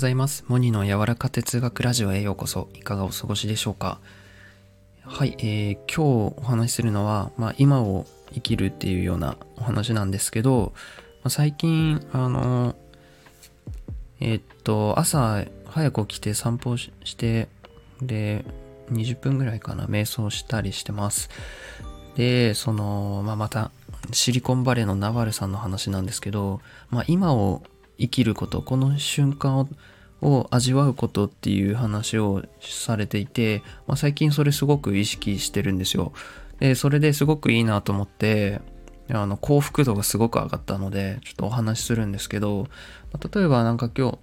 ございます。モニの柔らか哲学ラジオへようこそ。いかがお過ごしでしょうか？はい、えー、今日お話しするのは、まあ、今を生きるっていうようなお話なんですけど、まあ、最近、あの、えー、っと、朝早く起きて散歩して、で、20分ぐらいかな、瞑想したりしてます。で、その、まあ、また、シリコンバレーのナバルさんの話なんですけど、まあ、今を生きることこの瞬間を味わうことっていう話をされていて、まあ、最近それすごく意識してるんですよ。で、それですごくいいなと思って、あの、幸福度がすごく上がったので、ちょっとお話しするんですけど、例えばなんか今日、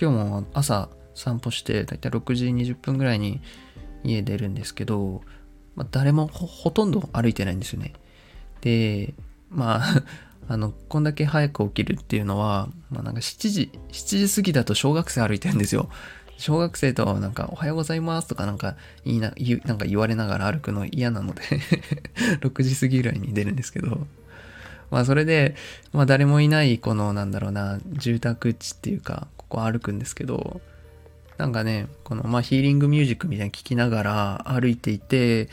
今日も朝散歩して、だいたい6時20分ぐらいに家出るんですけど、まあ、誰もほとんど歩いてないんですよね。で、まああの、こんだけ早く起きるっていうのは、まあなんか7時、7時過ぎだと小学生歩いてるんですよ。小学生となんかおはようございますとかなんか言いな、なんか言われながら歩くの嫌なので 6時過ぎぐらいに出るんですけど、まあそれで、まあ誰もいないこのなんだろうな、住宅地っていうか、ここ歩くんですけど、なんかね、このまあヒーリングミュージックみたいに聞きながら歩いていて、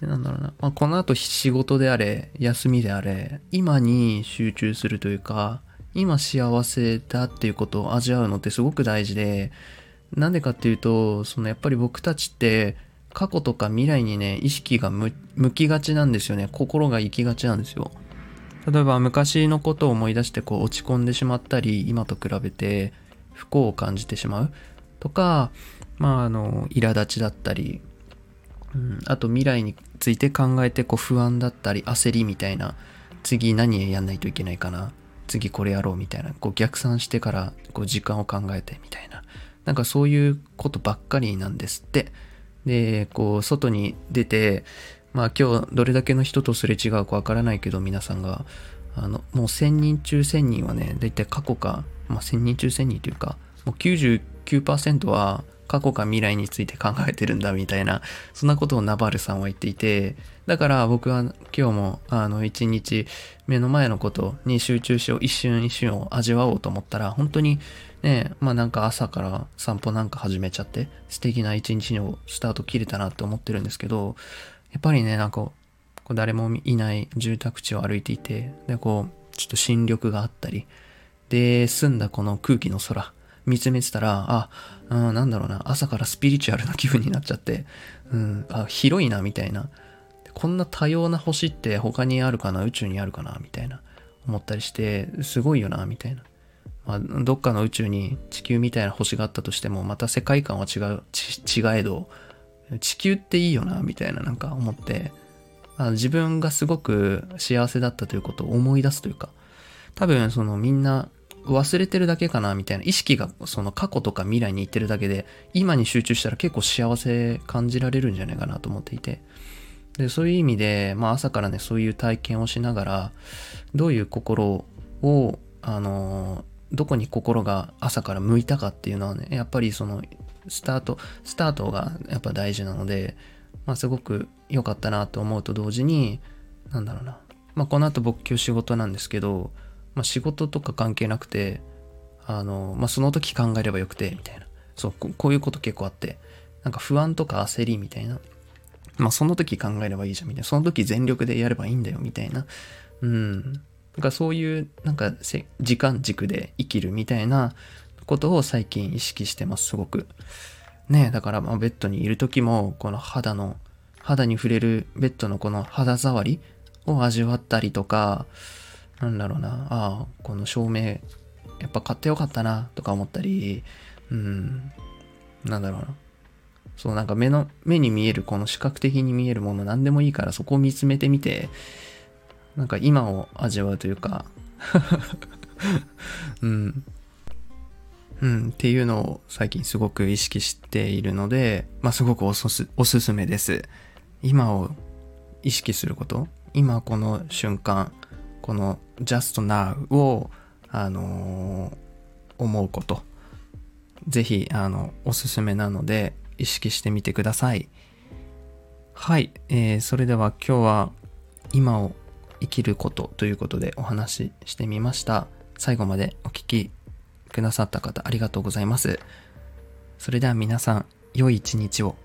で、なんだろうな。まあ、この後仕事であれ、休みであれ、今に集中するというか、今幸せだっていうことを味わうのってすごく大事で、なんでかっていうと、そのやっぱり僕たちって過去とか未来にね、意識が向きがちなんですよね。心が行きがちなんですよ。例えば昔のことを思い出してこう落ち込んでしまったり、今と比べて不幸を感じてしまうとか、まああの、苛立ちだったり、あと未来について考えてこう不安だったり焦りみたいな次何やんないといけないかな。次これやろうみたいな。こう逆算してからこう時間を考えてみたいな。なんかそういうことばっかりなんですって。でこう外に出てまあ今日どれだけの人とすれ違うかわからないけど皆さんがあのもう1000人中1000人はねだいたい過去か、まあ、1000人中1000人というかもう99%は過去か未来について考えてるんだみたいな、そんなことをナバルさんは言っていて、だから僕は今日もあの一日目の前のことに集中しよう、一瞬一瞬を味わおうと思ったら、本当にね、まあなんか朝から散歩なんか始めちゃって、素敵な一日のスタート切れたなって思ってるんですけど、やっぱりね、なんかこう誰もいない住宅地を歩いていて、で、こう、ちょっと新緑があったり、で、澄んだこの空気の空、見つめてたら、あ、うん、なんだろうな、朝からスピリチュアルな気分になっちゃって、うん、あ、広いな、みたいな。こんな多様な星って他にあるかな、宇宙にあるかな、みたいな、思ったりして、すごいよな、みたいな。まあ、どっかの宇宙に地球みたいな星があったとしても、また世界観は違う、ち違えど、地球っていいよな、みたいななんか思って、あ自分がすごく幸せだったということを思い出すというか、多分そのみんな忘れてるだけかなみたいな。意識がその過去とか未来に行ってるだけで今に集中したら結構幸せ感じられるんじゃないかなと思っていて。でそういう意味で、まあ、朝からねそういう体験をしながらどういう心をあのどこに心が朝から向いたかっていうのはねやっぱりそのスタートスタートがやっぱ大事なので、まあ、すごく良かったなと思うと同時になんだろうな、まあ、この後僕今日仕事なんですけどまあ、仕事とか関係なくて、あの、まあ、その時考えればよくて、みたいな。そう、こういうこと結構あって、なんか不安とか焦りみたいな。まあ、その時考えればいいじゃん、みたいな。その時全力でやればいいんだよ、みたいな。うん。なんかそういう、なんか時間軸で生きるみたいなことを最近意識してます、すごく。ねだからまあベッドにいる時も、この肌の、肌に触れるベッドのこの肌触りを味わったりとか、なんだろうな、ああ、この照明、やっぱ買ってよかったな、とか思ったり、うん、なんだろうな。そう、なんか目の、目に見える、この視覚的に見えるもの何でもいいからそこを見つめてみて、なんか今を味わうというか うん。うん、っていうのを最近すごく意識しているので、まあすごくおすおすすめです。今を意識すること、今この瞬間、この just now を、あのー、思うこと。ぜひ、あの、おすすめなので、意識してみてください。はい、えー、それでは今日は今を生きることということでお話ししてみました。最後までお聴きくださった方ありがとうございます。それでは皆さん、良い一日を。